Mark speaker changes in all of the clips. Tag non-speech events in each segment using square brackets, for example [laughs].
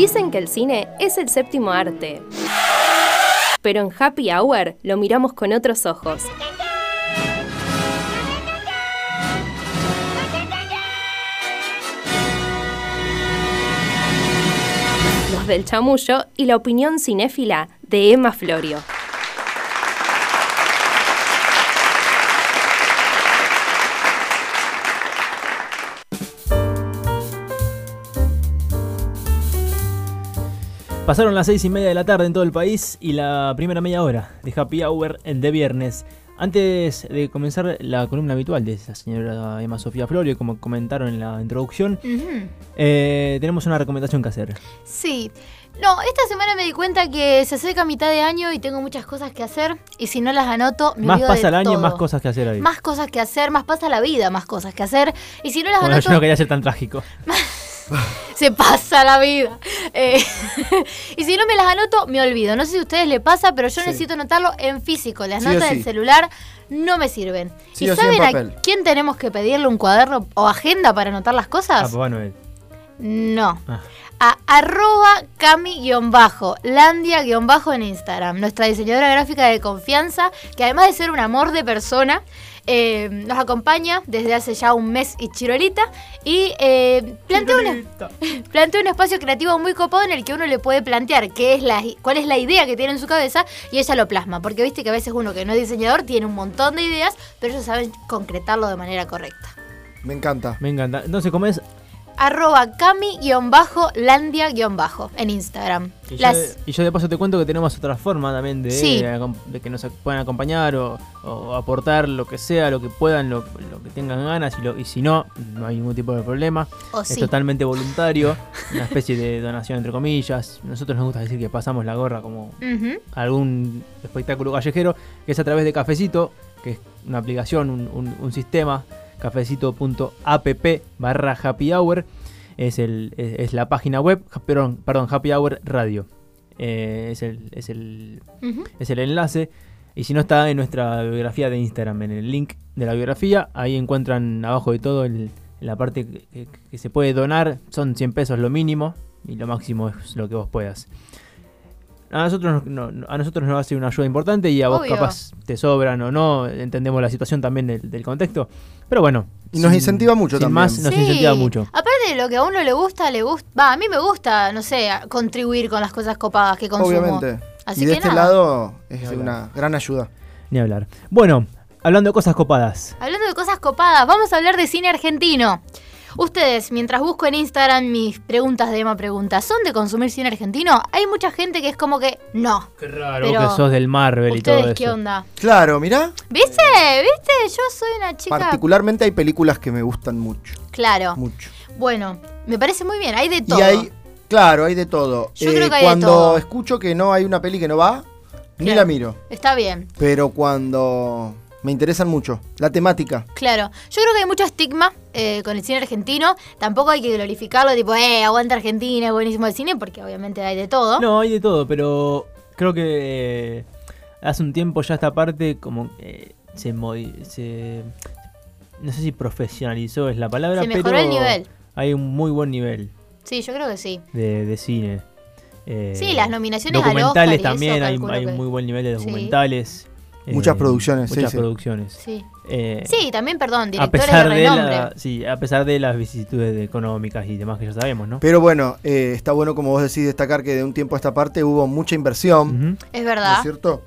Speaker 1: Dicen que el cine es el séptimo arte. Pero en Happy Hour lo miramos con otros ojos. Los del chamullo y la opinión cinéfila de Emma Florio.
Speaker 2: Pasaron las seis y media de la tarde en todo el país y la primera media hora de Happy Hour de viernes. Antes de comenzar la columna habitual de esa señora Emma Sofía Florio, como comentaron en la introducción, eh, tenemos una recomendación que hacer.
Speaker 3: Sí. No, esta semana me di cuenta que se acerca mitad de año y tengo muchas cosas que hacer. Y si no las anoto, me
Speaker 2: más pasa
Speaker 3: de
Speaker 2: el año,
Speaker 3: todo.
Speaker 2: más cosas que hacer ahí.
Speaker 3: Más cosas que hacer, más pasa la vida, más cosas que hacer. Y si no las
Speaker 2: bueno,
Speaker 3: anoto,
Speaker 2: yo no quería ser tan trágico. [laughs] [laughs]
Speaker 3: se pasa la vida. Eh, [laughs] y si no me las anoto, me olvido. No sé si a ustedes les pasa, pero yo
Speaker 4: Sí.
Speaker 3: necesito anotarlo en físico. Las
Speaker 4: Sí
Speaker 3: notas
Speaker 4: sí.
Speaker 3: del celular no me sirven.
Speaker 4: Sí
Speaker 3: ¿Y saben a quién tenemos que pedirle un cuaderno o agenda para anotar las
Speaker 2: Ah,
Speaker 3: cosas?
Speaker 2: Papá Noel.
Speaker 3: No.
Speaker 2: Ah.
Speaker 3: A arroba cami-bajo, landia-bajo en Instagram. Nuestra diseñadora gráfica de confianza, que además de ser un amor de persona, eh, nos acompaña desde hace ya un mes y chirolita. Y eh, plantea, un, [laughs] plantea un espacio creativo muy copado en el que uno le puede plantear qué es la, cuál es la idea que tiene en su cabeza y ella lo plasma. Porque viste que a veces uno que no es diseñador tiene un montón de ideas, pero ellos saben concretarlo de manera correcta.
Speaker 4: Me encanta.
Speaker 2: Me encanta. Entonces, ¿cómo es?
Speaker 3: Arroba cami-landia- en Instagram.
Speaker 2: Y yo, de, y yo de paso te cuento que tenemos otra forma también de,
Speaker 3: Sí.
Speaker 2: acom- de que nos puedan acompañar o, o aportar lo que sea, lo que puedan, lo, lo que tengan ganas y, lo, y si no, no hay ningún tipo de problema. Es
Speaker 3: sí.
Speaker 2: totalmente voluntario, [laughs] una especie de donación entre comillas. Nosotros nos gusta decir que pasamos la gorra como algún espectáculo callejero, que es a través de Cafecito, que es una aplicación, un, un- un sistema, cafecito.app barra happy hour, es, el, es, es la página web, perdón, perdón happy hour radio, Eh, es, el, es, el, es el enlace. Y si no está en nuestra biografía de Instagram, en el link de la biografía, ahí encuentran abajo de todo el- la parte que, que- que se puede donar, son 100 pesos lo mínimo y lo máximo es lo que vos puedas. A nosotros, no- no- a nosotros nos va a ser una ayuda importante y a vos
Speaker 3: Obvio.
Speaker 2: capaz te sobran o no, entendemos la situación también del, del contexto. Pero bueno.
Speaker 4: Y nos incentiva mucho
Speaker 2: sin
Speaker 4: también.
Speaker 2: más, nos
Speaker 3: Sí.
Speaker 2: incentiva mucho.
Speaker 3: Aparte de lo que a uno le gusta, le gusta. Va, a mí me gusta, no sé, contribuir con las cosas copadas que consumo.
Speaker 4: Obviamente.
Speaker 3: Así
Speaker 4: y de
Speaker 3: que
Speaker 4: este
Speaker 3: nada.
Speaker 4: lado es
Speaker 2: Ni hablar.
Speaker 4: una gran ayuda.
Speaker 2: Ni hablar. Bueno, hablando de cosas copadas.
Speaker 3: Hablando de cosas copadas, vamos a hablar de cine argentino. Ustedes, mientras busco en Instagram mis preguntas de Emma Pregunta, ¿son de consumir cine argentino? Hay mucha gente que es como que no.
Speaker 2: Qué raro
Speaker 3: Pero,
Speaker 2: que sos del Marvel y todo
Speaker 3: ¿Ustedes
Speaker 2: eso.
Speaker 3: qué onda?
Speaker 4: Claro, mirá.
Speaker 3: ¿Viste? ¿Viste? Yo soy una chica.
Speaker 4: Particularmente hay películas que me gustan mucho.
Speaker 3: Claro.
Speaker 4: Mucho.
Speaker 3: Bueno, me parece muy bien. Hay de todo.
Speaker 4: Y hay, claro, hay de todo. Eh,
Speaker 3: Yo creo que hay de
Speaker 4: cuando
Speaker 3: todo.
Speaker 4: escucho que no hay una peli que no va, ni la miro.
Speaker 3: Está bien.
Speaker 4: Pero cuando me interesan mucho, la temática.
Speaker 3: Claro, yo creo que hay mucho estigma eh, con el cine argentino. Tampoco hay que glorificarlo, tipo, eh, aguanta Argentina, es buenísimo el cine, porque obviamente hay de todo.
Speaker 2: No, hay de todo, pero creo que eh, hace un tiempo ya esta parte como eh, se, se no sé si profesionalizó es la palabra,
Speaker 3: Se mejoró
Speaker 2: pero
Speaker 3: el nivel.
Speaker 2: hay un muy buen nivel
Speaker 3: Sí, yo creo que sí.
Speaker 2: de, de cine. Eh,
Speaker 3: Sí, las nominaciones al
Speaker 2: documentales
Speaker 3: Oscar y
Speaker 2: también
Speaker 3: eso,
Speaker 2: hay, hay
Speaker 3: que-
Speaker 2: un muy buen nivel de documentales. eh,
Speaker 4: Muchas producciones, sí,
Speaker 2: muchas
Speaker 4: sí.
Speaker 2: producciones.
Speaker 3: Sí.
Speaker 2: Eh,
Speaker 3: Sí, también, perdón,
Speaker 2: a
Speaker 3: directores
Speaker 2: pesar
Speaker 3: de
Speaker 2: de
Speaker 3: renombre.
Speaker 2: la, sí, a pesar de las vicisitudes económicas y demás que ya sabemos, ¿no?
Speaker 4: Pero bueno, eh, está bueno, como vos decís, destacar que de un tiempo a esta parte hubo mucha inversión.
Speaker 3: Es
Speaker 4: ¿No
Speaker 3: verdad.
Speaker 4: es cierto?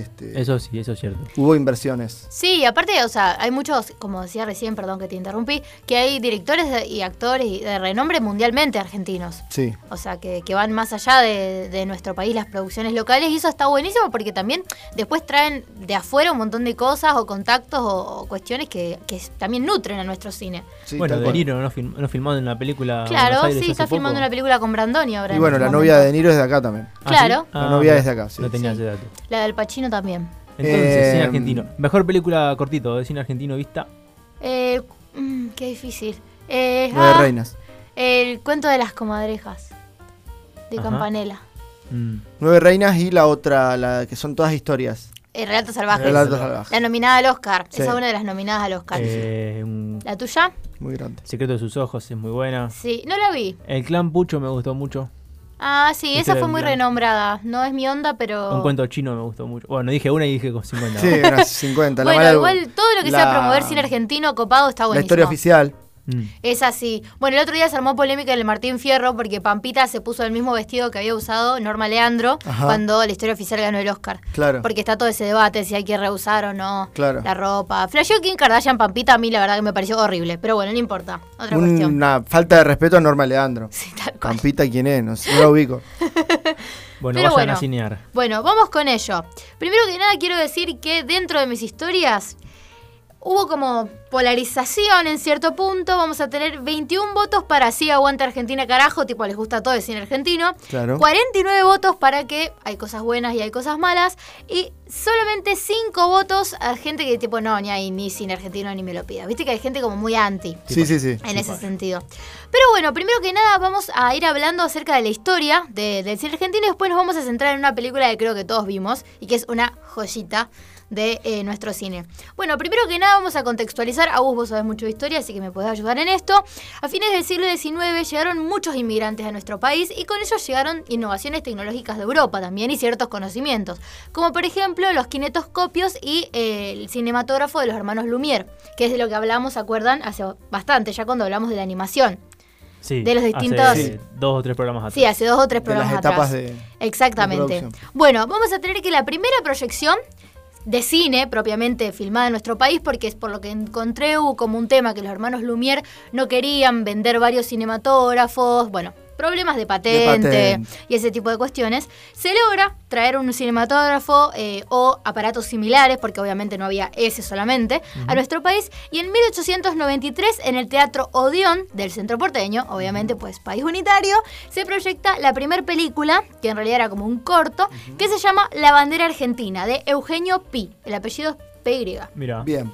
Speaker 4: Este,
Speaker 2: Eso sí, eso es cierto.
Speaker 4: Hubo inversiones.
Speaker 3: Sí, aparte, o sea, hay muchos, como decía recién, perdón que te interrumpí, que hay directores de- y actores de renombre mundialmente argentinos.
Speaker 4: Sí.
Speaker 3: O sea, que, que van más allá de, de nuestro país, las producciones locales, y eso está buenísimo porque también después traen de afuera un montón de cosas o contactos o, o cuestiones que, que también nutren a nuestro cine.
Speaker 4: sí,
Speaker 2: bueno, De. Niro no, film- no filmado en la película.
Speaker 3: claro,
Speaker 2: Aires
Speaker 3: sí, está filmando una película con Brandoni ahora.
Speaker 4: Y
Speaker 3: en
Speaker 4: bueno,
Speaker 3: este
Speaker 4: la novia de Niro es de acá también.
Speaker 2: ¿Ah,
Speaker 3: Claro.
Speaker 2: sí?
Speaker 4: La
Speaker 2: Ah,
Speaker 4: novia es de acá, sí.
Speaker 2: No tenía
Speaker 3: Sí.
Speaker 2: ese dato.
Speaker 3: La del Pachino también.
Speaker 2: Entonces,
Speaker 4: Eh,
Speaker 2: cine argentino. Mejor película cortito de cine argentino vista.
Speaker 3: Eh, mm, qué difícil. Eh,
Speaker 4: Nueve
Speaker 3: ah,
Speaker 4: reinas.
Speaker 3: El cuento de las comadrejas. De
Speaker 2: Ajá.
Speaker 3: Campanella.
Speaker 2: Mm.
Speaker 4: Nueve reinas y la otra, la que son todas historias.
Speaker 3: Eh, Relatos Salvajes.
Speaker 4: Relatos Salvajes.
Speaker 3: La nominada al Oscar.
Speaker 4: Sí.
Speaker 3: Esa es una de las nominadas al Oscar.
Speaker 2: Eh, un
Speaker 3: ¿La tuya?
Speaker 4: Muy grande.
Speaker 2: secreto de sus ojos es muy buena.
Speaker 3: Sí, no la vi.
Speaker 2: El clan Pucho me gustó mucho.
Speaker 3: Ah, sí, esa fue muy renombrada. No es mi onda, pero...
Speaker 2: Un cuento chino me gustó mucho. Bueno, dije una y dije con 50.
Speaker 4: Sí, unas 50. la
Speaker 3: Bueno,
Speaker 4: mala-
Speaker 3: igual todo lo que sea
Speaker 4: la-
Speaker 3: promover cine argentino copado está
Speaker 4: La
Speaker 3: buenísimo.
Speaker 4: historia oficial.
Speaker 2: Mm.
Speaker 3: Es así. Bueno, el otro día se armó polémica en el Martín Fierro porque Pampita se puso el mismo vestido que había usado Norma Leandro
Speaker 4: Ajá.
Speaker 3: cuando la historia oficial ganó el Oscar.
Speaker 4: Claro.
Speaker 3: Porque está todo ese debate si hay que rehusar o no
Speaker 4: Claro.
Speaker 3: la ropa. Flasheó Kim Kardashian Pampita, a mí la verdad que me pareció horrible. Pero bueno, no importa. Otra cuestión.
Speaker 4: Una falta de respeto a Norma Leandro.
Speaker 3: Sí, tal cual.
Speaker 4: Pampita, ¿quién es? No, sé, no la ubico. [laughs]
Speaker 2: Bueno,
Speaker 3: Pero
Speaker 2: vayan
Speaker 3: bueno.
Speaker 2: a cinear.
Speaker 3: Bueno, vamos con ello. Primero que nada quiero decir que dentro de mis historias hubo como polarización en cierto punto. Vamos a tener 21 votos para sí aguanta Argentina carajo, tipo les gusta todo el cine argentino.
Speaker 4: Claro.
Speaker 3: 49 votos para que hay cosas buenas y hay cosas malas. Y solamente 5 votos a gente que tipo no, ni hay ni cine argentino ni me lo pida. Viste que hay gente como muy anti
Speaker 4: Sí, sí, sí.
Speaker 3: en ese sentido. Pero bueno, primero que nada vamos a ir hablando acerca de la historia de- del cine argentino y después nos vamos a centrar en una película que creo que todos vimos y que es una joyita de eh, nuestro cine. Bueno, primero que nada vamos a contextualizar, a vos vos sabés mucho de historia, así que me podés ayudar en esto. A fines del siglo XIX llegaron muchos inmigrantes a nuestro país y con ellos llegaron innovaciones tecnológicas de Europa también y ciertos conocimientos, como por ejemplo los kinetoscopios y eh, el cinematógrafo de los hermanos Lumière, que es de lo que hablamos, ¿se acuerdan? Hace bastante, ya cuando hablamos de la animación.
Speaker 2: Sí,
Speaker 3: de los
Speaker 2: hace,
Speaker 3: distintos-
Speaker 2: sí, dos o tres programas atrás.
Speaker 3: Sí, hace dos o tres
Speaker 4: De las
Speaker 3: programas
Speaker 4: etapas
Speaker 3: atrás.
Speaker 4: de.
Speaker 3: Exactamente.
Speaker 4: de
Speaker 3: bueno, vamos a tener que la primera proyección de cine propiamente filmada en nuestro país, porque es por lo que encontré como un tema que los hermanos Lumière no querían vender varios cinematógrafos, bueno, problemas de patente,
Speaker 4: patente.
Speaker 3: y ese tipo de cuestiones, se logra traer un cinematógrafo eh, o aparatos similares, porque obviamente no había ese solamente, a nuestro país, y en 1893 en el Teatro Odeón del Centro Porteño, obviamente pues país unitario, se proyecta la primera película, que en realidad era como un corto, que se llama La bandera argentina, de Eugenio Pi, el apellido es PY.
Speaker 2: Mira,
Speaker 4: Bien.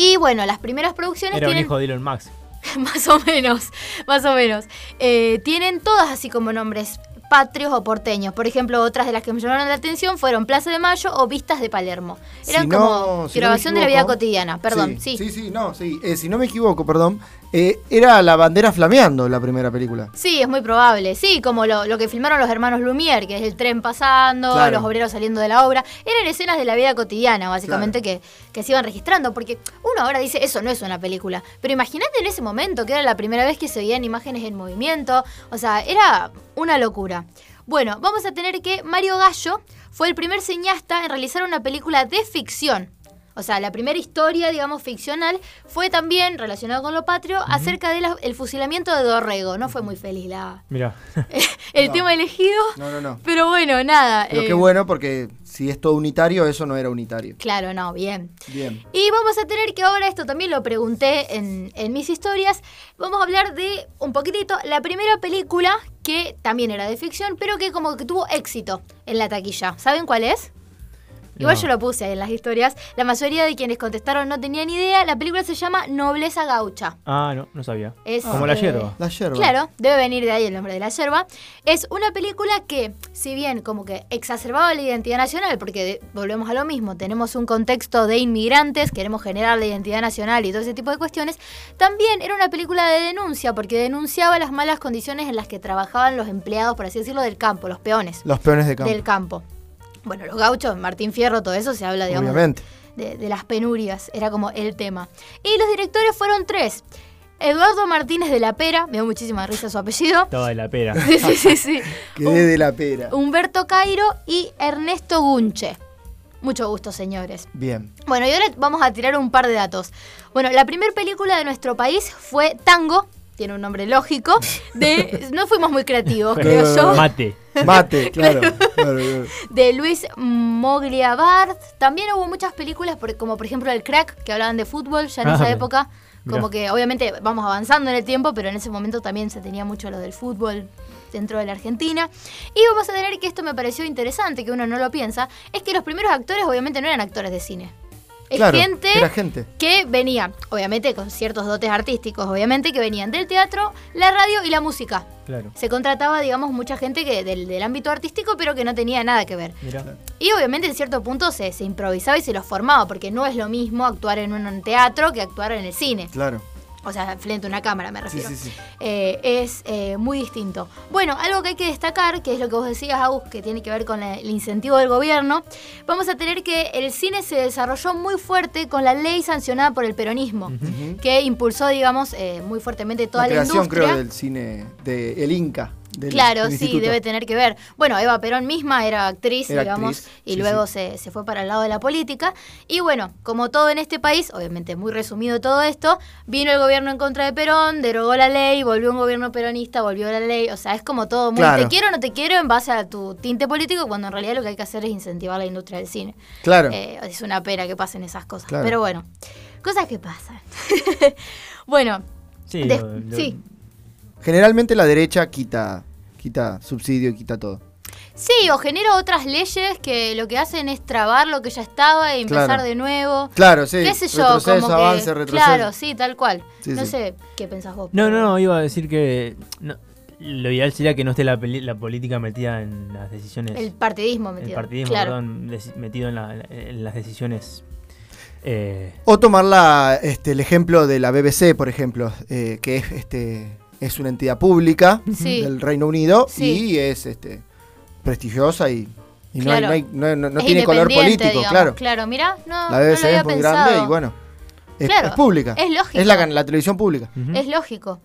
Speaker 3: Y bueno, las primeras producciones
Speaker 2: era un
Speaker 3: tienen...
Speaker 2: hijo de Elon Max. [laughs]
Speaker 3: más o menos, más o menos. Eh, tienen todas así como nombres patrios o porteños. Por ejemplo, otras de las que me llamaron la atención fueron Plaza de Mayo o Vistas de Palermo. Eran
Speaker 4: Si no-
Speaker 3: como
Speaker 4: si no me
Speaker 3: grabación de la vida cotidiana. Perdón, sí.
Speaker 4: Sí, sí, no, sí. Eh, si no me equivoco, perdón. Eh, era la bandera flameando la primera película.
Speaker 3: Sí, es muy probable. Sí, como lo, lo que filmaron los hermanos Lumière, que es el tren pasando,
Speaker 4: Claro.
Speaker 3: los obreros saliendo de la obra. Eran escenas de la vida cotidiana, básicamente, que, que se iban registrando. Porque uno ahora dice, eso no es una película. Pero imagínate en ese momento, que era la primera vez que se veían imágenes en movimiento. O sea, era una locura. Bueno, vamos a tener que Mario Gallo fue el primer cineasta en realizar una película de ficción. O sea, la primera historia, digamos, ficcional fue también relacionada con lo patrio acerca del fusilamiento de Dorrego. No fue muy feliz la,
Speaker 2: Mira, [laughs]
Speaker 3: el
Speaker 4: No.
Speaker 3: tema elegido.
Speaker 4: No, no, no.
Speaker 3: Pero bueno, nada.
Speaker 4: Pero
Speaker 3: eh,
Speaker 4: qué bueno porque si es todo unitario, eso no era unitario.
Speaker 3: Claro, no, bien.
Speaker 4: Bien.
Speaker 3: Y vamos a tener que ahora, esto también lo pregunté en, en mis historias, vamos a hablar de un poquitito la primera película que también era de ficción, pero que como que tuvo éxito en la taquilla. ¿Saben cuál es? Igual
Speaker 2: No.
Speaker 3: yo lo puse ahí en las historias. La mayoría de quienes contestaron no tenían idea. La película se llama Nobleza Gaucha.
Speaker 2: ah, no, no sabía.
Speaker 3: Es,
Speaker 2: Como la yerba.
Speaker 4: La yerba.
Speaker 3: Claro, debe venir de ahí el nombre de la yerba. Es una película que, si bien como que exacerbaba la identidad nacional, porque de- volvemos a lo mismo, tenemos un contexto de inmigrantes, queremos generar la identidad nacional y todo ese tipo de cuestiones, también era una película de denuncia, porque denunciaba las malas condiciones en las que trabajaban los empleados, por así decirlo, del campo, los peones
Speaker 4: Los peones de campo.
Speaker 3: del campo. Bueno, los gauchos, Martín Fierro, todo eso se habla, digamos,
Speaker 4: Obviamente.
Speaker 3: de, de las penurias, era como el tema. Y los directores fueron tres. Eduardo Martínez de la Pera, me dio muchísima risa su apellido.
Speaker 2: Estaba de la pera. [laughs]
Speaker 3: Sí, sí, sí, sí. [laughs]
Speaker 4: Quedé de la pera.
Speaker 3: Humberto Cairo y Ernesto Gunche. Mucho gusto, señores.
Speaker 4: Bien.
Speaker 3: Bueno, y ahora vamos a tirar un par de datos. Bueno, la primera película de nuestro país fue Tango, tiene un nombre lógico, de... [laughs] No fuimos muy creativos, creo yo.
Speaker 2: Mate. [laughs]
Speaker 4: Mate, claro. claro, claro.
Speaker 3: de Luis Mogliabart. También hubo muchas películas, por- como por ejemplo El Crack, que hablaban de fútbol ya en
Speaker 2: Ah,
Speaker 3: esa
Speaker 2: mira.
Speaker 3: época. Como que obviamente vamos avanzando en el tiempo, pero en ese momento también se tenía mucho lo del fútbol dentro de la Argentina. Y vamos a tener que esto me pareció interesante, que uno no lo piensa, es que los primeros actores obviamente no eran actores de cine. Es
Speaker 4: Claro,
Speaker 3: gente
Speaker 4: era gente.
Speaker 3: que venía, obviamente con ciertos dotes artísticos, obviamente, que venían del teatro, la radio y la música.
Speaker 2: Claro.
Speaker 3: Se contrataba, digamos, mucha gente que del, del ámbito artístico, pero que no tenía nada que ver.
Speaker 2: Mira.
Speaker 3: Y obviamente en cierto punto se, se improvisaba y se los formaba, porque no es lo mismo actuar en un teatro que actuar en el cine.
Speaker 4: Claro.
Speaker 3: O sea, frente a una cámara me refiero.
Speaker 4: sí, sí.
Speaker 3: Eh, es eh, muy distinto. Bueno, algo que hay que destacar, que es lo que vos decías, Agus, que tiene que ver con la- el incentivo del gobierno, vamos a tener que el cine se desarrolló muy fuerte con la ley sancionada por el peronismo, que impulsó, digamos, eh, muy fuertemente toda
Speaker 4: la
Speaker 3: la,
Speaker 4: creación,
Speaker 3: industria.
Speaker 4: creo, del cine, de El Inca. Del-
Speaker 3: Claro,
Speaker 4: del
Speaker 3: sí,
Speaker 4: instituto.
Speaker 3: debe tener que ver. Bueno, Eva Perón misma era actriz,
Speaker 4: Era
Speaker 3: digamos,
Speaker 4: actriz,
Speaker 3: y
Speaker 4: sí,
Speaker 3: luego
Speaker 4: sí.
Speaker 3: Se, se fue para el lado de la política. Y bueno, como todo en este país, obviamente muy resumido todo esto, vino el gobierno en contra de Perón, derogó la ley, volvió un gobierno peronista, volvió la ley. O sea, es como todo muy
Speaker 4: Claro.
Speaker 3: te quiero o no te quiero en base a tu tinte político, cuando en realidad lo que hay que hacer es incentivar la industria del cine.
Speaker 4: Claro.
Speaker 3: Eh, es una pena que pasen esas cosas.
Speaker 4: Claro.
Speaker 3: Pero bueno, cosas que pasan. [laughs] bueno,
Speaker 2: Sí,
Speaker 3: des-
Speaker 2: lo- lo-
Speaker 3: sí.
Speaker 4: Generalmente la derecha quita, quita subsidio, quita todo.
Speaker 3: Sí, o genera otras leyes que lo que hacen es trabar lo que ya estaba y empezar
Speaker 4: Claro.
Speaker 3: de nuevo.
Speaker 4: Claro, sí.
Speaker 3: ¿Qué sé yo?
Speaker 4: retroceso,
Speaker 3: como que-
Speaker 4: avance, retroceso.
Speaker 3: Claro, sí, tal cual.
Speaker 4: Sí,
Speaker 3: no
Speaker 4: sí.
Speaker 3: sé qué pensás vos.
Speaker 2: No, no, no, iba a decir que no, lo ideal sería que no esté la, peli- la política metida en las decisiones.
Speaker 3: El partidismo metido.
Speaker 2: el partidismo,
Speaker 3: claro.
Speaker 2: perdón, metido en, la- en las decisiones. eh,
Speaker 4: O tomar la, este, el ejemplo de la BBC, por ejemplo, eh, que es, este, es una entidad pública
Speaker 3: Sí.
Speaker 4: del Reino Unido
Speaker 3: Sí.
Speaker 4: y es este, prestigiosa y, y no, hay- no, hay- no- tiene color político,
Speaker 3: digamos.
Speaker 4: claro.
Speaker 3: Claro, mira, no,
Speaker 4: La
Speaker 3: no
Speaker 4: BBC
Speaker 3: lo había
Speaker 4: es muy
Speaker 3: pensado.
Speaker 4: grande y bueno, es,
Speaker 3: Claro,
Speaker 4: es pública.
Speaker 3: es lógico.
Speaker 4: Es la, la televisión pública.
Speaker 3: Es lógico.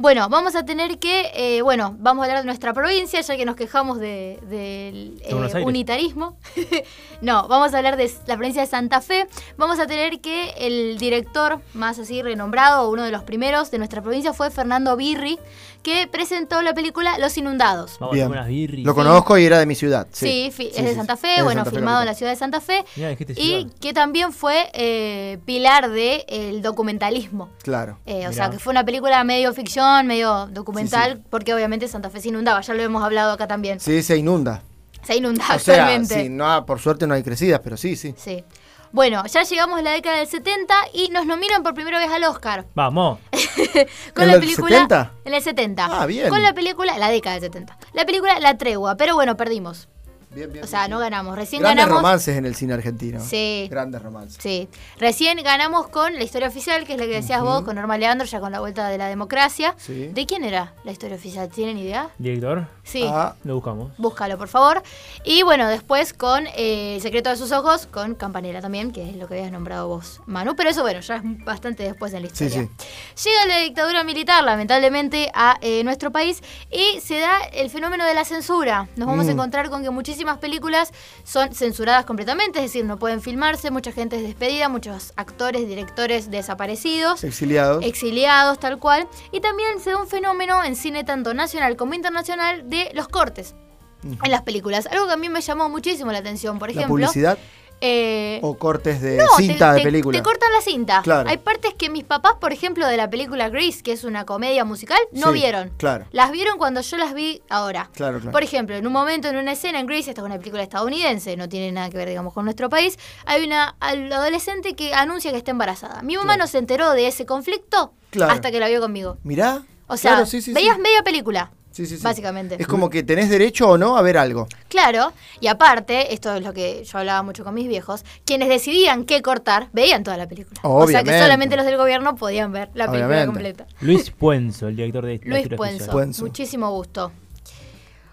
Speaker 3: Bueno, vamos a tener que, eh, bueno, vamos a hablar de nuestra provincia, ya que nos quejamos de- del
Speaker 2: De
Speaker 3: eh, unitarismo. [laughs] no, vamos a hablar de la provincia de Santa Fe. Vamos a tener que el director más así renombrado, uno de los primeros de nuestra provincia, fue Fernando Birri, que presentó la película Los Inundados.
Speaker 2: Vamos a
Speaker 4: Bien.
Speaker 2: unas birris.
Speaker 4: Lo conozco y era de mi ciudad.
Speaker 3: Sí,
Speaker 4: Sí,
Speaker 3: fi-
Speaker 4: Sí,
Speaker 3: es de Santa. Fe,
Speaker 4: de
Speaker 3: bueno,
Speaker 4: Santa Fe,
Speaker 3: filmado en la ciudad de Santa Fe.
Speaker 2: Mirá,
Speaker 3: Y que también fue eh, pilar del el documentalismo.
Speaker 4: Claro.
Speaker 3: Eh, o
Speaker 2: Mirá.
Speaker 3: sea, que fue una película medio ficción, medio documental,
Speaker 4: Sí,
Speaker 3: porque obviamente Santa Fe se inundaba, ya lo hemos hablado acá también.
Speaker 4: Sí, se inunda.
Speaker 3: Se inunda
Speaker 4: O sea,
Speaker 3: actualmente.
Speaker 4: sí, no, por suerte no hay crecidas, pero sí, sí.
Speaker 3: Sí. Bueno, ya llegamos a la década del 70 y nos nominan por primera vez al Oscar.
Speaker 2: Vamos. [laughs]
Speaker 3: Con
Speaker 4: ¿En
Speaker 3: la
Speaker 4: el
Speaker 3: película.
Speaker 4: 70?
Speaker 3: En el 70.
Speaker 4: Ah, bien.
Speaker 3: Con la película, la década del 70. La película La Tregua, pero bueno, perdimos.
Speaker 4: Bien, bien,
Speaker 3: O sea,
Speaker 4: bien.
Speaker 3: no ganamos. Recién
Speaker 4: Grandes
Speaker 3: ganamos.
Speaker 4: romances en el cine argentino.
Speaker 3: Sí.
Speaker 4: Grandes romances.
Speaker 3: Sí, recién ganamos con la historia oficial, que es la que decías vos, con Norma Leandro, ya con la vuelta de la democracia.
Speaker 4: Sí.
Speaker 3: ¿De quién era la historia oficial? ¿Tienen idea?
Speaker 2: Director,
Speaker 3: Sí.
Speaker 4: Ah,
Speaker 2: lo buscamos.
Speaker 3: Búscalo, por favor. Y bueno, después con eh, El secreto de sus ojos, con Campanella también, que es lo que habías nombrado vos, Manu. Pero eso, bueno, ya es bastante después en la
Speaker 4: Sí,
Speaker 3: historia.
Speaker 4: sí.
Speaker 3: Llega la dictadura militar, lamentablemente, a eh, nuestro país y se da el fenómeno de la censura. Nos vamos a
Speaker 4: Mm.
Speaker 3: encontrar con que muchísimas películas son censuradas completamente, es decir, no pueden filmarse, mucha gente es despedida, muchos actores, directores desaparecidos
Speaker 4: exiliados.
Speaker 3: exiliados, tal cual. Y también se da un fenómeno en cine tanto nacional como internacional de los cortes en las películas. Algo que a mí me llamó muchísimo la atención, por
Speaker 4: la
Speaker 3: ejemplo.
Speaker 4: publicidad
Speaker 3: eh,
Speaker 4: o cortes de
Speaker 3: no,
Speaker 4: cinta
Speaker 3: te,
Speaker 4: de
Speaker 3: te-
Speaker 4: película.
Speaker 3: Te cortan la cinta.
Speaker 4: Claro.
Speaker 3: Hay partes que mis papás, por ejemplo, de la película Grease, que es una comedia musical, no
Speaker 4: Sí,
Speaker 3: vieron.
Speaker 4: Claro,
Speaker 3: Las vieron cuando yo las vi ahora.
Speaker 4: claro, claro.
Speaker 3: Por ejemplo, en un momento, en una escena en Grease, esta es una película estadounidense, no tiene nada que ver, digamos, con nuestro país, hay una adolescente que anuncia que está embarazada. Mi mamá
Speaker 4: Claro.
Speaker 3: no se enteró de ese conflicto hasta que la vio conmigo.
Speaker 4: Mirá.
Speaker 3: O sea,
Speaker 4: claro, sí, sí,
Speaker 3: veías media película,
Speaker 4: Sí, sí, sí.
Speaker 3: básicamente.
Speaker 4: Es como que tenés derecho o no a ver algo.
Speaker 3: Claro, y aparte, esto es lo que yo hablaba mucho con mis viejos, quienes decidían qué cortar, veían toda la película. O sea que
Speaker 4: Obviamente.
Speaker 3: solamente los del gobierno podían ver la película
Speaker 4: Obviamente.
Speaker 3: completa.
Speaker 2: Luis Puenzo, el director de
Speaker 3: Luis.
Speaker 4: Puenzo.
Speaker 3: muchísimo gusto.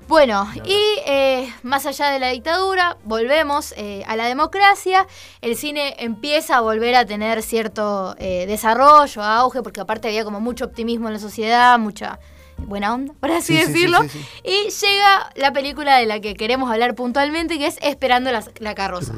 Speaker 3: Bueno, y eh, más allá de la dictadura, volvemos eh, a la democracia. El cine empieza a volver a tener cierto eh, desarrollo, auge, porque aparte había como mucho optimismo en la sociedad, mucha buena onda, por así
Speaker 4: Sí, sí, sí,
Speaker 3: decirlo.
Speaker 4: sí, sí.
Speaker 3: Y llega la película de la que queremos hablar puntualmente, que es Esperando la, la carroza.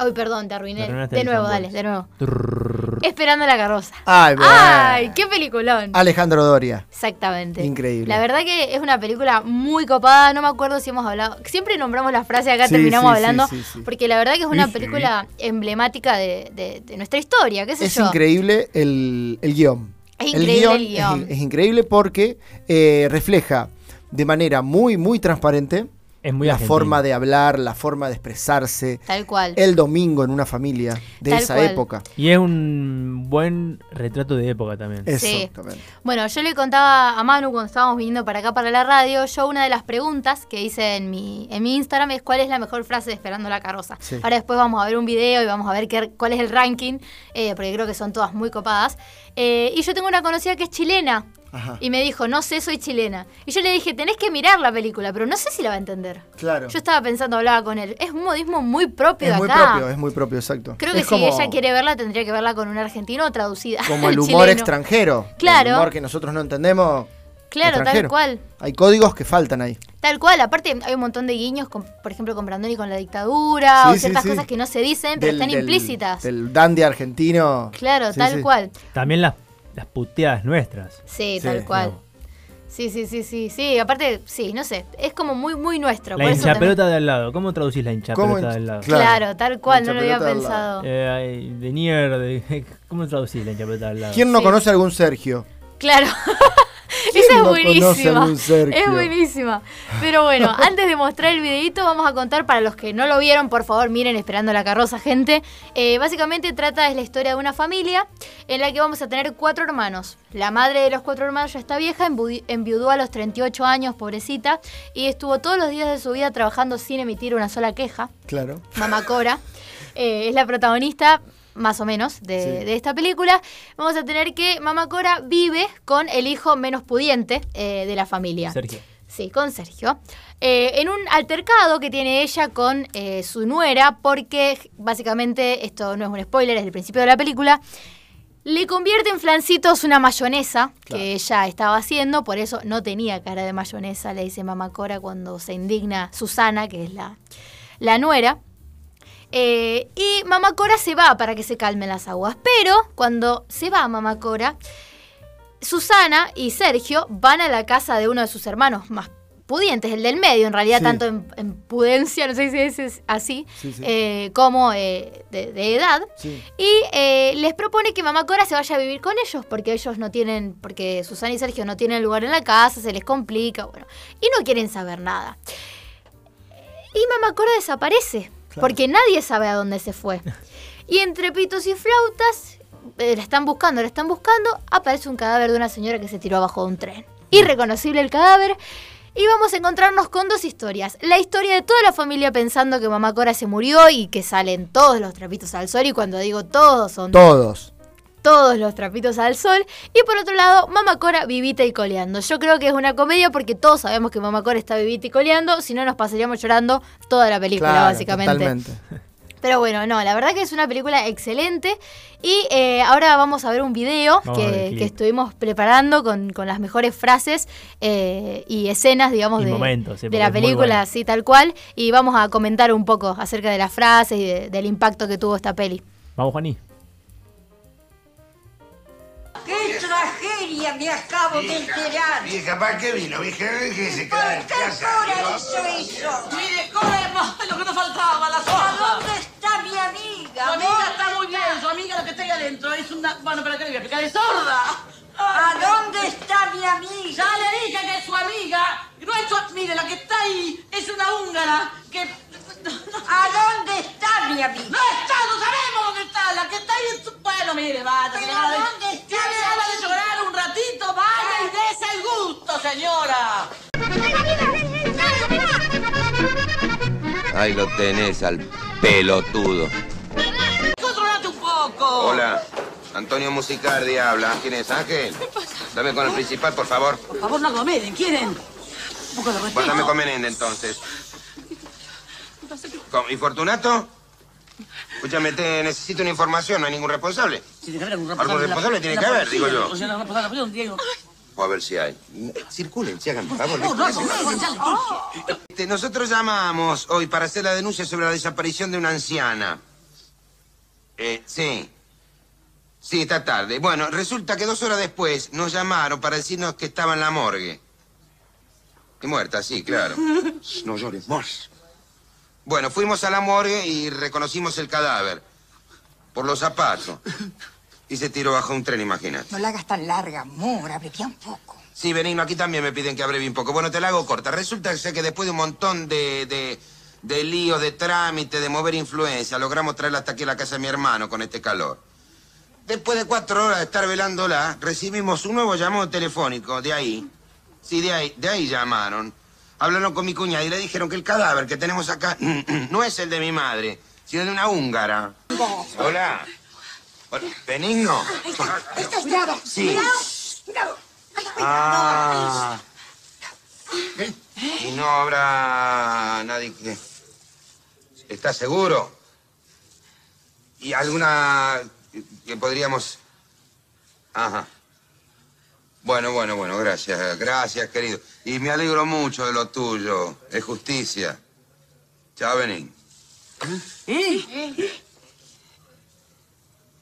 Speaker 3: Ay, perdón, te arruiné. De nuevo, dale, de nuevo.
Speaker 2: Trrr.
Speaker 3: Esperando la carroza.
Speaker 4: Ay.
Speaker 3: ¡Ay, qué peliculón!
Speaker 4: Alejandro Doria.
Speaker 3: Exactamente.
Speaker 4: Increíble.
Speaker 3: La verdad que es una película muy copada, no me acuerdo si hemos hablado, siempre nombramos la frase acá,
Speaker 4: Sí,
Speaker 3: terminamos
Speaker 4: sí,
Speaker 3: hablando,
Speaker 4: sí, sí, sí.
Speaker 3: porque la verdad que es una
Speaker 2: Sí, sí.
Speaker 3: película emblemática de, de- de nuestra historia, qué sé
Speaker 4: Es
Speaker 3: yo.
Speaker 4: increíble el, el guion.
Speaker 3: Es increíble el guion.
Speaker 4: Es, es increíble porque eh, refleja de manera muy, muy transparente
Speaker 2: Es muy
Speaker 4: la
Speaker 2: argentino.
Speaker 4: forma de hablar, la forma de expresarse.
Speaker 3: Tal cual.
Speaker 4: El domingo en una familia de
Speaker 3: Tal
Speaker 4: esa
Speaker 3: cual.
Speaker 4: época.
Speaker 2: Y es un buen retrato de época también.
Speaker 3: Sí.
Speaker 4: Exactamente.
Speaker 3: Bueno, yo le contaba a Manu cuando estábamos viniendo para acá para la radio, yo una de las preguntas que hice en mi, en mi Instagram es cuál es la mejor frase de Esperando la carroza.
Speaker 4: Sí.
Speaker 3: Ahora después vamos a ver un video y vamos a ver qué, cuál es el ranking, eh, porque creo que son todas muy copadas. Eh, y yo tengo una conocida que es chilena.
Speaker 4: Ajá.
Speaker 3: Y me dijo, no sé, soy chilena. Y yo le dije, tenés que mirar la película, pero no sé si la va a entender.
Speaker 4: Claro.
Speaker 3: Yo estaba pensando, hablaba con él. Es un modismo muy propio
Speaker 4: Es
Speaker 3: de
Speaker 4: muy
Speaker 3: acá.
Speaker 4: propio, es muy propio, exacto.
Speaker 3: Creo que
Speaker 4: Es
Speaker 3: si ella quiere verla, tendría que verla con un argentino o traducida.
Speaker 4: Como [laughs] el humor
Speaker 3: chileno.
Speaker 4: extranjero.
Speaker 3: Claro.
Speaker 4: El humor que nosotros no entendemos.
Speaker 3: Claro, tal cual.
Speaker 4: Hay códigos que faltan ahí.
Speaker 3: Tal cual, aparte hay un montón de guiños, con- por ejemplo, con Brandoni con la dictadura,
Speaker 4: Sí,
Speaker 3: o ciertas
Speaker 4: sí.
Speaker 3: cosas que no se dicen, pero
Speaker 4: Del-
Speaker 3: están
Speaker 4: del-
Speaker 3: implícitas.
Speaker 4: Del dandy argentino.
Speaker 3: Claro,
Speaker 4: Sí,
Speaker 3: tal
Speaker 4: sí.
Speaker 3: cual.
Speaker 2: También las, las puteadas nuestras.
Speaker 3: Sí,
Speaker 4: Sí,
Speaker 3: tal cual.
Speaker 2: no.
Speaker 3: Sí, sí, sí, sí, sí. Aparte, sí, no sé, es como muy, muy nuestro.
Speaker 2: La
Speaker 3: por eso también-
Speaker 2: hinchapelota de al lado. ¿Cómo traducís la
Speaker 4: ¿Cómo
Speaker 2: hinchapelota
Speaker 4: hincha-
Speaker 2: de al lado?
Speaker 4: Claro.
Speaker 3: Claro, tal cual, no lo había pensado.
Speaker 2: Eh, de Nier, de- [laughs] ¿cómo traducís la hinchapelota de al lado?
Speaker 4: ¿Quién no
Speaker 3: Sí.
Speaker 4: conoce a algún Sergio?
Speaker 3: Claro. [laughs] [laughs]
Speaker 4: ¿Quién
Speaker 3: Esa es buenísima. Es buenísima. Pero bueno, [laughs] antes de mostrar el videito, vamos a contar para los que no lo vieron, por favor, miren Esperando la carroza, gente. Eh, básicamente trata es la historia de una familia en la que vamos a tener cuatro hermanos. La madre de los cuatro hermanos ya está vieja, enviudó a los 38 años, pobrecita, y estuvo todos los días de su vida trabajando sin emitir una sola queja.
Speaker 4: Claro.
Speaker 3: Mamá Cora, eh, es la protagonista más o menos de,
Speaker 4: Sí.
Speaker 3: de esta película. Vamos a tener que Mamá Cora vive con el hijo menos pudiente eh, de la familia.
Speaker 2: Sergio.
Speaker 3: Sí, con Sergio. Eh, en un altercado que tiene ella con eh, su nuera, porque básicamente, esto no es un spoiler, es el principio de la película, le convierte en flancitos una mayonesa
Speaker 4: Claro.
Speaker 3: que ella estaba haciendo, por eso no tenía cara de mayonesa, le dice mamá Cora cuando se indigna Susana, que es la, la nuera. Eh, y mamá Cora se va para que se calmen las aguas, pero cuando se va mamá Cora, Susana y Sergio van a la casa de uno de sus hermanos más pudientes, el del medio, en realidad
Speaker 4: Sí.
Speaker 3: tanto en, en pudencia, no sé si es así,
Speaker 4: Sí, sí.
Speaker 3: eh, como eh, de, de edad. Y eh, les propone que mamá Cora se vaya a vivir con ellos, porque ellos no tienen, porque Susana y Sergio no tienen lugar en la casa, se les complica, bueno, y no quieren saber nada. Y mamá Cora desaparece,
Speaker 4: Claro.
Speaker 3: porque nadie sabe a dónde se fue. [laughs] Y entre pitos y flautas, eh, la están buscando, la están buscando, aparece un cadáver de una señora que se tiró abajo de un tren. Irreconocible el cadáver. Y vamos a encontrarnos con dos historias. La historia de toda la familia pensando que mamá Cora se murió y que salen todos los trapitos al sol. Y cuando digo todos, son
Speaker 4: Todos.
Speaker 3: Todos los trapitos al sol. Y por otro lado, Mamá Cora vivita y coleando. Yo creo que es una comedia porque todos sabemos que Mamá Cora está vivita y coleando. Si no, nos pasaríamos llorando toda la película,
Speaker 4: Claro,
Speaker 3: básicamente.
Speaker 4: Totalmente. [laughs]
Speaker 3: Pero bueno, no, la verdad que es una película excelente. Y eh, ahora vamos a ver un video que, estuvimos preparando con, con las mejores frases eh, y escenas, digamos,
Speaker 2: Y
Speaker 3: de,
Speaker 2: momentos, sí,
Speaker 3: de
Speaker 2: porque
Speaker 3: la película, así tal cual. Y vamos a comentar un poco acerca de las frases y de- del impacto que tuvo esta peli.
Speaker 2: Vamos, Juaní.
Speaker 5: ¡Qué tragedia me acabo de enterar!
Speaker 6: Vieja, ¿para qué vino? Vieja, que se
Speaker 5: ¿Por
Speaker 6: queda en
Speaker 5: qué
Speaker 6: casa.
Speaker 5: Cora
Speaker 6: ¿no?
Speaker 5: hizo eso?
Speaker 7: Mire, corremos, es [laughs] lo que nos faltaba, la
Speaker 5: ¿A
Speaker 7: soja.
Speaker 5: dónde está mi amiga?
Speaker 7: Su amiga
Speaker 5: ¿Dónde
Speaker 7: está muy bien, su amiga lo que está ahí adentro es una... Bueno, ¿para qué le voy a explicar? ¡Es sorda!
Speaker 5: ¿A dónde está mi amiga?
Speaker 7: Ya le dije que es su amiga. No es su... Mire, la que está ahí es una húngara que...
Speaker 5: ¿A dónde está mi amiga?
Speaker 7: No está, no sabemos dónde está. La que está ahí es... su- Bueno, mire, vaya.
Speaker 5: ¿Pero
Speaker 7: señora.
Speaker 5: dónde está
Speaker 7: Tiene ganas de llorar un ratito, vaya y dese el gusto, señora.
Speaker 8: Ahí lo tenés al pelotudo.
Speaker 7: Controlate un poco.
Speaker 8: Hola, Antonio Musicardi habla. ¿Quién es Ángel? Dame con el principal, por favor.
Speaker 7: Por favor, no aglomeren, ¿quieren? Un poco de respeto.
Speaker 8: Guárdame con Menéndez, entonces. ¿Cómo? ¿Y Fortunato? Escúchame, te necesito una información, no hay ningún responsable.
Speaker 7: Si tiene que haber algún
Speaker 8: Algún responsable tiene que haber, digo yo.
Speaker 7: No, responsable, Diego.
Speaker 8: O a ver si hay. Eh, Circulen, si hagan favor.
Speaker 7: No, no, dije.
Speaker 8: Este, Nosotros llamamos hoy para hacer la denuncia sobre la desaparición de una anciana. Eh, sí. Sí, está tarde. Bueno, resulta que dos horas después nos llamaron para decirnos que estaba en la morgue. Y muerta, sí, claro. [laughs]
Speaker 6: No llores más.
Speaker 8: Bueno, fuimos a la morgue y reconocimos el cadáver. Por los zapatos. Y se tiró bajo un tren, imagínate.
Speaker 9: No la hagas tan larga, amor, abretea un poco.
Speaker 8: Sí, Benigno, aquí también me piden que abrevie un poco. Bueno, te la hago corta. Resulta que después de un montón de, de, de líos, de trámite, de mover influencia, logramos traerla hasta aquí a la casa de mi hermano con este calor. Después de cuatro horas de estar velándola, recibimos un nuevo llamado telefónico de ahí. Sí, de ahí, de ahí llamaron. Hablaron con mi cuñada y le dijeron que el cadáver que tenemos acá no es el de mi madre, sino de una húngara. Hola. Hola. ¿Benigno?
Speaker 5: Cuidado.
Speaker 8: Sí.
Speaker 5: Cuidado.
Speaker 8: Ah. Y no habrá nadie que... ¿Estás seguro? ¿Y alguna que podríamos...? Ajá. Bueno, bueno, bueno, gracias, gracias, querido. Y me alegro mucho de lo tuyo. Es justicia. Chao, Benín.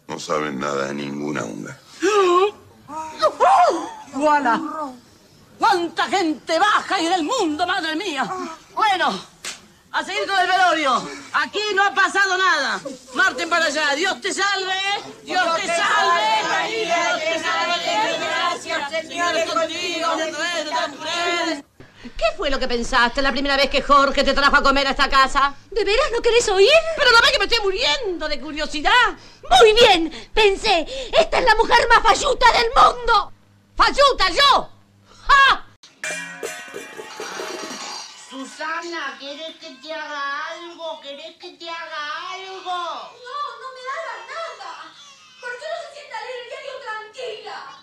Speaker 8: No saben nada de ninguna húngara.
Speaker 7: ¡Voilà! ¡Cuánta gente baja y del mundo, madre mía! Bueno, a seguir con el velorio. Aquí no ha pasado nada. Marten para allá. Dios te salve. Dios te salve. Dios te salve. Gracias, Señor, es contigo. ¿Qué fue lo que pensaste la primera vez que Jorge te trajo a comer a esta casa?
Speaker 9: ¿De veras no querés oír?
Speaker 7: Pero no ve que me estoy muriendo de curiosidad.
Speaker 9: Muy bien, pensé, esta es la mujer más falluta del mundo.
Speaker 7: ¡Falluta, yo! ¡Ja!
Speaker 5: Susana, ¿querés que te haga algo? ¿Querés que te haga algo?
Speaker 9: No, no me hagas nada. ¿Por qué no se sienta a leer el diario tranquila?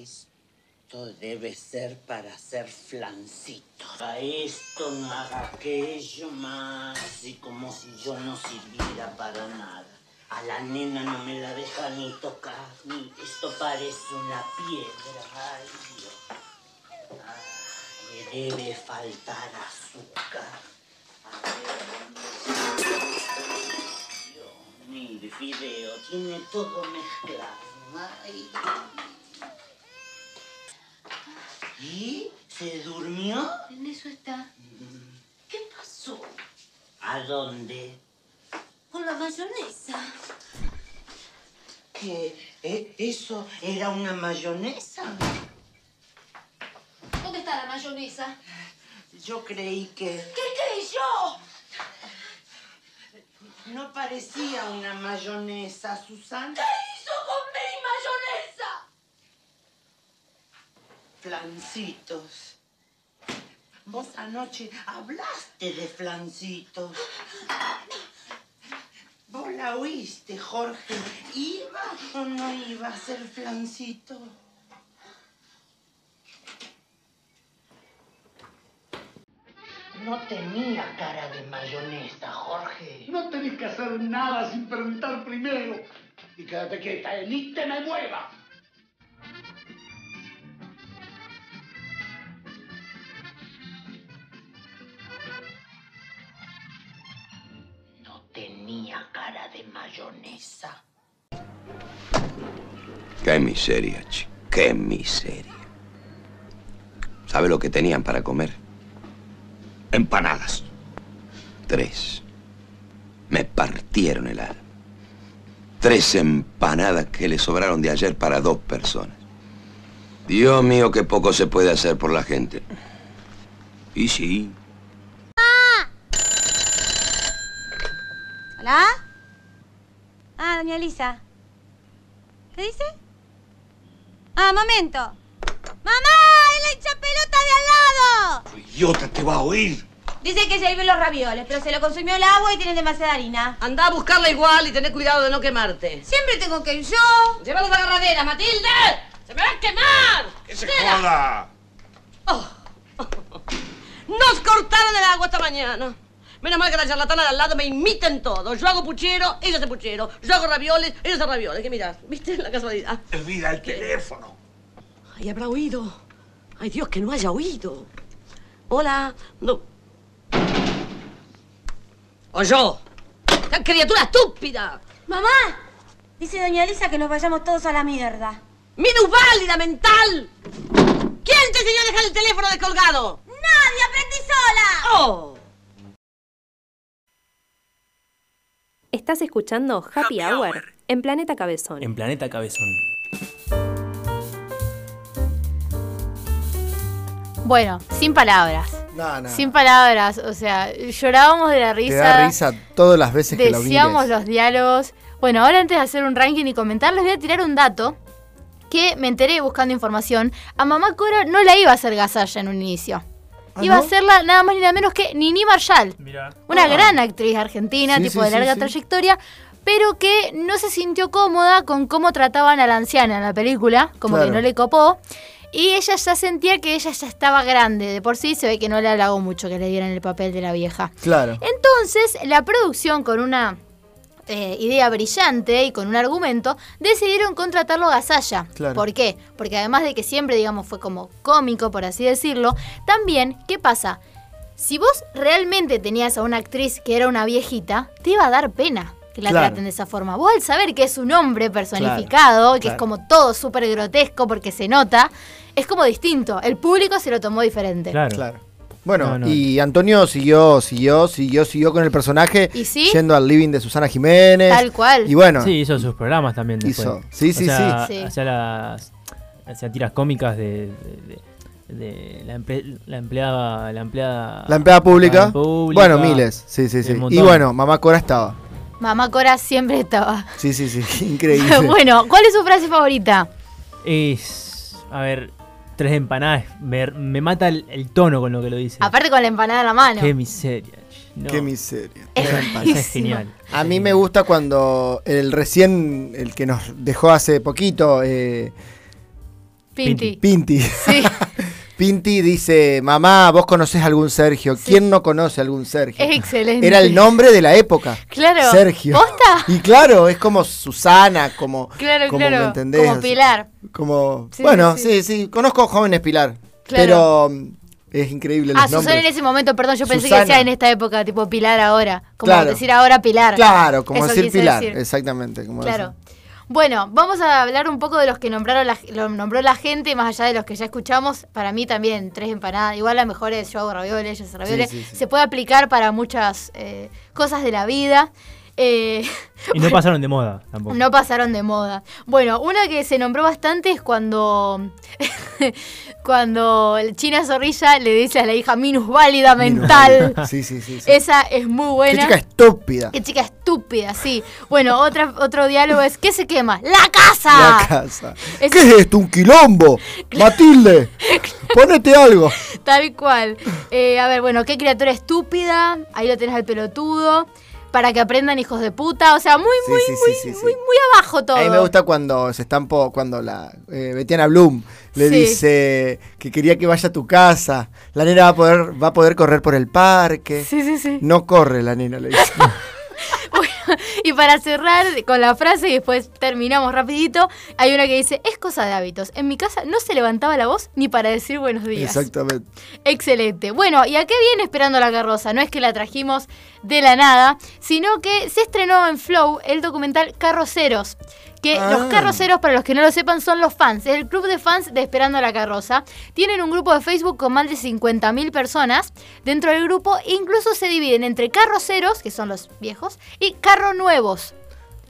Speaker 10: Esto debe ser para hacer flancito. A esto no haga aquello más. Y como si yo no sirviera para nada. A la nena no me la deja ni tocar. Ni esto parece una piedra. Ay, Dios. Ay, le debe faltar azúcar. A ver. Dios, mire, fideo, tiene todo mezclado. Ay. ¿Y? ¿Se durmió?
Speaker 9: En eso está.
Speaker 10: ¿Qué pasó? ¿A dónde?
Speaker 9: Con la mayonesa.
Speaker 10: ¿Qué? ¿Eh? ¿Eso era una mayonesa?
Speaker 9: ¿Dónde está la mayonesa?
Speaker 10: Yo creí que
Speaker 9: ¿Qué creí yo?
Speaker 10: no parecía una mayonesa, Susana.
Speaker 9: ¿Qué hizo con mi mayonesa?
Speaker 10: Flancitos. Vos anoche hablaste de flancitos. Vos la oíste, Jorge. ¿Iba o no iba a ser flancito? No tenía cara de mayonesa, Jorge.
Speaker 11: No tenés que hacer nada sin preguntar primero. Y quédate quieta, eh, ni te me muevas.
Speaker 10: Cara de mayonesa.
Speaker 8: Qué miseria, chico. Qué miseria. ¿Sabe lo que tenían para comer? Empanadas. Tres. Me partieron el alma. Tres empanadas que le sobraron de ayer para dos personas. Dios mío, qué poco se puede hacer por la gente. Y sí.
Speaker 12: ¿Hola? Ah, doña Elisa. ¿Qué dice? Ah, momento. ¡Mamá! ¡Es la hinchapelota de al lado!
Speaker 11: Idiota, te va a oír.
Speaker 12: Dice que se viven los ravioles, pero se lo consumió el agua y tienen demasiada harina.
Speaker 7: Anda a buscarla igual y tené cuidado de no quemarte.
Speaker 12: Siempre tengo que ir yo.
Speaker 7: Llévalo a la agarradera, Matilde. ¡Se me va a quemar!
Speaker 11: ¡Que se joda! [laughs]
Speaker 7: Nos cortaron el agua esta mañana. Menos mal que la charlatana de al lado me imiten todo. Yo hago puchero, ella hace puchero. Yo hago ravioles, ella hace ravioles. ¿Qué miras? ¿Viste la casualidad?
Speaker 11: Olvida el teléfono.
Speaker 7: Ay, habrá oído. Ay, Dios, que no haya oído. Hola. No. O yo. ¡Esta criatura estúpida!
Speaker 12: ¡Mamá! Dice doña Elisa que nos vayamos todos a la mierda.
Speaker 7: ¡Minusválida mental! ¿Quién te enseñó a dejar el teléfono descolgado?
Speaker 12: ¡Nadie! ¡Aprendí sola!
Speaker 7: ¡Oh!
Speaker 1: Estás escuchando Happy, Hour, en Planeta Cabezón.
Speaker 2: En Planeta Cabezón.
Speaker 3: Bueno, sin palabras.
Speaker 4: No, no.
Speaker 3: Sin palabras, o sea, llorábamos de la
Speaker 4: Te
Speaker 3: risa.
Speaker 4: da risa todas las veces que lo
Speaker 3: Decíamos los diálogos. Bueno, ahora antes de hacer un ranking y comentar, les voy a tirar un dato que me enteré buscando información. A Mamá Cora no la iba a hacer Gasalla en un inicio.
Speaker 4: ¿Ah,
Speaker 3: iba
Speaker 4: no?
Speaker 3: a hacerla nada más ni nada menos que Nini Marshall. Una
Speaker 4: Ah.
Speaker 3: gran actriz argentina,
Speaker 4: Sí,
Speaker 3: tipo
Speaker 4: sí,
Speaker 3: de larga
Speaker 4: sí, sí.
Speaker 3: trayectoria, pero que no se sintió cómoda con cómo trataban a la anciana en la película, como
Speaker 4: Claro.
Speaker 3: que no le copó. Y ella ya sentía que ella ya estaba grande. De por sí se ve que no le halagó mucho que le dieran el papel de la vieja.
Speaker 4: Claro.
Speaker 3: Entonces, la producción, con una eh, idea brillante y con un argumento, decidieron contratarlo a Gasalla.
Speaker 4: Claro.
Speaker 3: ¿Por qué? Porque además de que siempre, digamos, fue como cómico, por así decirlo, también, ¿qué pasa? Si vos realmente tenías a una actriz que era una viejita, te iba a dar pena que la
Speaker 4: Claro.
Speaker 3: traten de esa forma. Vos al saber que es un hombre personificado, que es como todo súper grotesco porque se nota, es como distinto. El público se lo tomó diferente.
Speaker 4: Claro. Bueno,
Speaker 2: No, no.
Speaker 4: y Antonio siguió, siguió, siguió, siguió con el personaje,
Speaker 3: ¿Y sí?
Speaker 4: yendo al living de Susana Jiménez.
Speaker 3: Tal cual.
Speaker 4: Y bueno,
Speaker 2: Sí, hizo sus programas también después.
Speaker 4: Hizo. Sí, sí,
Speaker 2: o sea,
Speaker 3: sí. Sí.
Speaker 2: Hacía las hacía tiras cómicas de, de- de- de la, emple- la empleada la empleada
Speaker 4: la empleada pública.
Speaker 2: la pública,
Speaker 4: Bueno, miles. Sí, sí, sí. Y bueno, Mamá Cora estaba.
Speaker 3: Mamá Cora siempre estaba.
Speaker 4: Sí, sí, sí. [laughs] [laughs] Increíble.
Speaker 3: bueno, ¿cuál es su frase favorita?
Speaker 2: Es a ver, tres empanadas, me, me mata el, el tono con lo que lo dice.
Speaker 3: Aparte con la empanada en la mano.
Speaker 2: Qué miseria. no.
Speaker 4: Qué miseria.
Speaker 2: Empanada es genial.
Speaker 4: A mí me gusta cuando el recién, el que nos dejó hace poquito, eh,
Speaker 3: Pinti.
Speaker 4: Pinti.
Speaker 3: Sí. [laughs]
Speaker 4: Pinti dice, mamá, vos conocés algún Sergio. ¿Quién no conoce algún Sergio?
Speaker 3: Es excelente.
Speaker 4: Era el nombre de la época.
Speaker 3: Claro.
Speaker 4: Sergio.
Speaker 3: ¿Posta?
Speaker 4: Y claro, es como Susana, como,
Speaker 3: Claro,
Speaker 4: como
Speaker 3: claro.
Speaker 4: ¿me entendés?
Speaker 3: Como Pilar.
Speaker 4: Como,
Speaker 3: Sí,
Speaker 4: bueno,
Speaker 3: sí,
Speaker 4: sí, sí, conozco jóvenes Pilar.
Speaker 3: Claro.
Speaker 4: Pero mm, es increíble los
Speaker 3: Ah, Susana
Speaker 4: nombres.
Speaker 3: en ese momento, perdón, yo pensé que decía en esta época, tipo Pilar ahora. Como
Speaker 4: Claro.
Speaker 3: decir ahora Pilar.
Speaker 4: Claro, como
Speaker 3: Eso
Speaker 4: decir Pilar,
Speaker 3: decir.
Speaker 4: exactamente. Como
Speaker 3: Claro. Bueno, vamos a hablar un poco de los que nombraron la, lo nombró la gente, más allá de los que ya escuchamos. Para mí también, tres empanadas. Igual la mejor es yo hago ravioles, hace ravioles.
Speaker 2: sí, sí.
Speaker 3: Se puede aplicar para muchas eh, cosas de la vida. Eh, [laughs]
Speaker 2: Y no [laughs] pasaron de moda tampoco.
Speaker 3: no pasaron de moda. Bueno, una que se nombró bastante es cuando [laughs] cuando el China Zorrilla le dice a la hija minusválida mental.
Speaker 4: Sí, sí, sí. sí.
Speaker 3: Esa es muy
Speaker 4: Qué
Speaker 3: buena.
Speaker 4: chica estúpida.
Speaker 3: Qué chica estúpida, sí. Bueno, otra, otro diálogo es ¿qué se quema? ¡La casa!
Speaker 4: La casa.
Speaker 3: Es-
Speaker 4: ¿Qué es esto? ¿Un quilombo? Matilde, [laughs] ponete algo.
Speaker 3: Tal cual. Eh, a ver, bueno, qué criatura estúpida. Ahí lo tenés al pelotudo. Para que aprendan hijos de puta. O sea, muy,
Speaker 4: Sí,
Speaker 3: muy,
Speaker 4: sí,
Speaker 3: muy,
Speaker 4: sí,
Speaker 3: muy, muy abajo todo.
Speaker 4: A mí me gusta cuando se estampó, cuando la eh, Betiana Bloom le dice que quería que vaya a tu casa. La nena va a poder, va a poder correr por el parque.
Speaker 3: Sí, sí, sí.
Speaker 4: No corre la nena, le dice. [laughs] [laughs]
Speaker 3: Y para cerrar con la frase y después terminamos rapidito, hay una que dice, es cosa de hábitos. En mi casa no se levantaba la voz ni para decir buenos días.
Speaker 4: Exactamente.
Speaker 3: Excelente. Bueno, ¿y a qué viene esperando la carroza? No es que la trajimos de la nada, sino que se estrenó en Flow el documental Carroceros. Que
Speaker 4: Ah.
Speaker 3: los carroceros, para los que no lo sepan, son los fans. Es el club de fans de Esperando la Carroza. Tienen un grupo de Facebook con más de 50.000 personas. Dentro del grupo incluso se dividen entre carroceros, que son los viejos, y carro nuevos.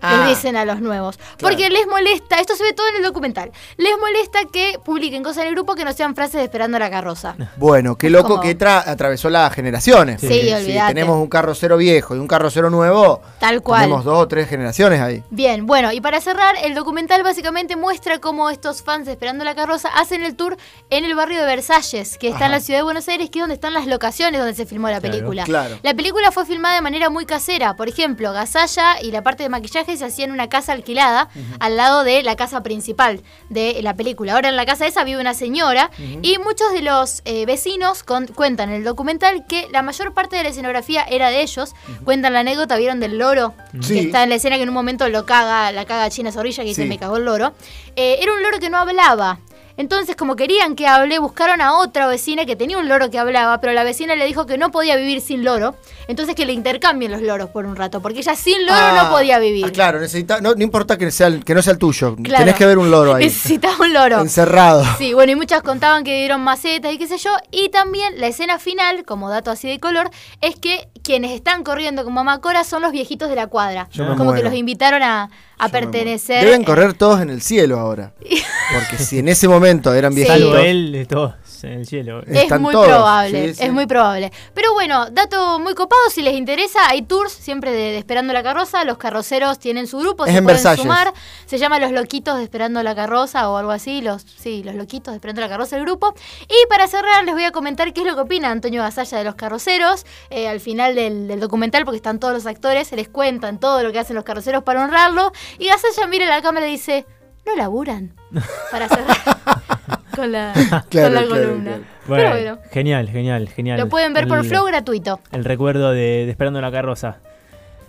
Speaker 4: Ah.
Speaker 3: Les dicen a los nuevos. Porque les molesta, esto se ve todo en el documental, les molesta que publiquen cosas en el grupo que no sean frases de Esperando la Carroza. [laughs]
Speaker 4: Bueno, qué loco que tra- atravesó las generaciones.
Speaker 3: Sí, olvídate.
Speaker 4: Si tenemos un carrocero viejo y un carrocero nuevo,
Speaker 3: Tal cual.
Speaker 4: tenemos dos o tres generaciones ahí.
Speaker 3: Bien, bueno, y para cerrar, el documental básicamente muestra cómo estos fans de Esperando la Carroza hacen el tour en el barrio de Versalles, que está en la ciudad de Buenos Aires, que es donde están las locaciones donde se filmó la
Speaker 4: Claro,
Speaker 3: película.
Speaker 4: claro.
Speaker 3: La película fue filmada de manera muy casera. Por ejemplo, Gasalla y la parte de maquillaje se hacía en una casa alquilada al lado de la casa principal de la película. Ahora en la casa esa vive una señora y muchos de los eh, vecinos con- cuentan en el documental que la mayor parte de la escenografía era de ellos. Cuentan la anécdota, ¿vieron del loro?
Speaker 4: Sí.
Speaker 3: Que está en la escena que en un momento lo caga, la caga China Zorrilla, que dice
Speaker 4: Sí.
Speaker 3: me cagó el loro. Eh, era un loro que no hablaba. Entonces, como querían que hable, buscaron a otra vecina que tenía un loro que hablaba, pero la vecina le dijo que no podía vivir sin loro. Entonces que le intercambien los loros por un rato, porque ella sin loro
Speaker 4: Ah,
Speaker 3: no podía vivir.
Speaker 4: ah, claro, necesita, no, no importa que, sea el- que no sea el tuyo.
Speaker 3: Claro.
Speaker 4: Tenés que ver un loro ahí.
Speaker 3: Necesitaba un loro.
Speaker 4: Encerrado.
Speaker 3: Sí, bueno, y muchas contaban que dieron macetas y qué sé yo. Y también la escena final, como dato así de color, es que quienes están corriendo con Mamá Cora son los viejitos de la cuadra.
Speaker 4: Yo me
Speaker 3: como que los invitaron a, a pertenecer.
Speaker 4: Deben correr todos en el cielo ahora. [laughs] Porque si en ese momento eran
Speaker 3: Sí.
Speaker 4: viejitos.
Speaker 2: Salvo él, de todos en el cielo.
Speaker 3: Es muy
Speaker 4: todos,
Speaker 3: probable,
Speaker 4: sí, sí.
Speaker 3: es muy probable. Pero bueno, dato muy copado, si les interesa, hay tours siempre de, de Esperando la Carroza, los carroceros tienen su grupo,
Speaker 4: Es
Speaker 3: se
Speaker 4: en
Speaker 3: pueden
Speaker 4: Versalles.
Speaker 3: sumar, se llama Los Loquitos de Esperando la Carroza o algo así, los sí, Los Loquitos de Esperando la Carroza el grupo. Y para cerrar les voy a comentar qué es lo que opina Antonio Gasalla de los carroceros, Eh, al final del, del documental, porque están todos los actores, se les cuentan todo lo que hacen los carroceros para honrarlo, y Gasalla mira la cámara y dice, no laburan, [laughs] para cerrar [laughs] con la, con la columna.
Speaker 2: Bueno,
Speaker 3: Pero bueno.
Speaker 2: genial, genial, genial.
Speaker 3: Lo pueden ver por Flow gratuito.
Speaker 2: El recuerdo de, de Esperando la Carroza.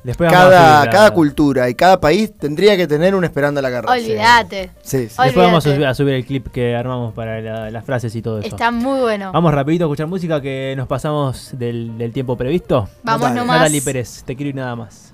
Speaker 2: Después
Speaker 4: Cada,
Speaker 2: la-
Speaker 4: cada cultura y cada país tendría que tener un esperando la carroza.
Speaker 3: Olvídate.
Speaker 4: Sí, sí.
Speaker 2: Después vamos a subir, a subir el clip que armamos para la- las frases y todo eso.
Speaker 3: Está muy bueno.
Speaker 2: Vamos rapidito a escuchar música que nos pasamos del, del tiempo previsto.
Speaker 3: Vamos
Speaker 4: Dale.
Speaker 3: nomás.
Speaker 2: Natalie Pérez, te quiero y nada más.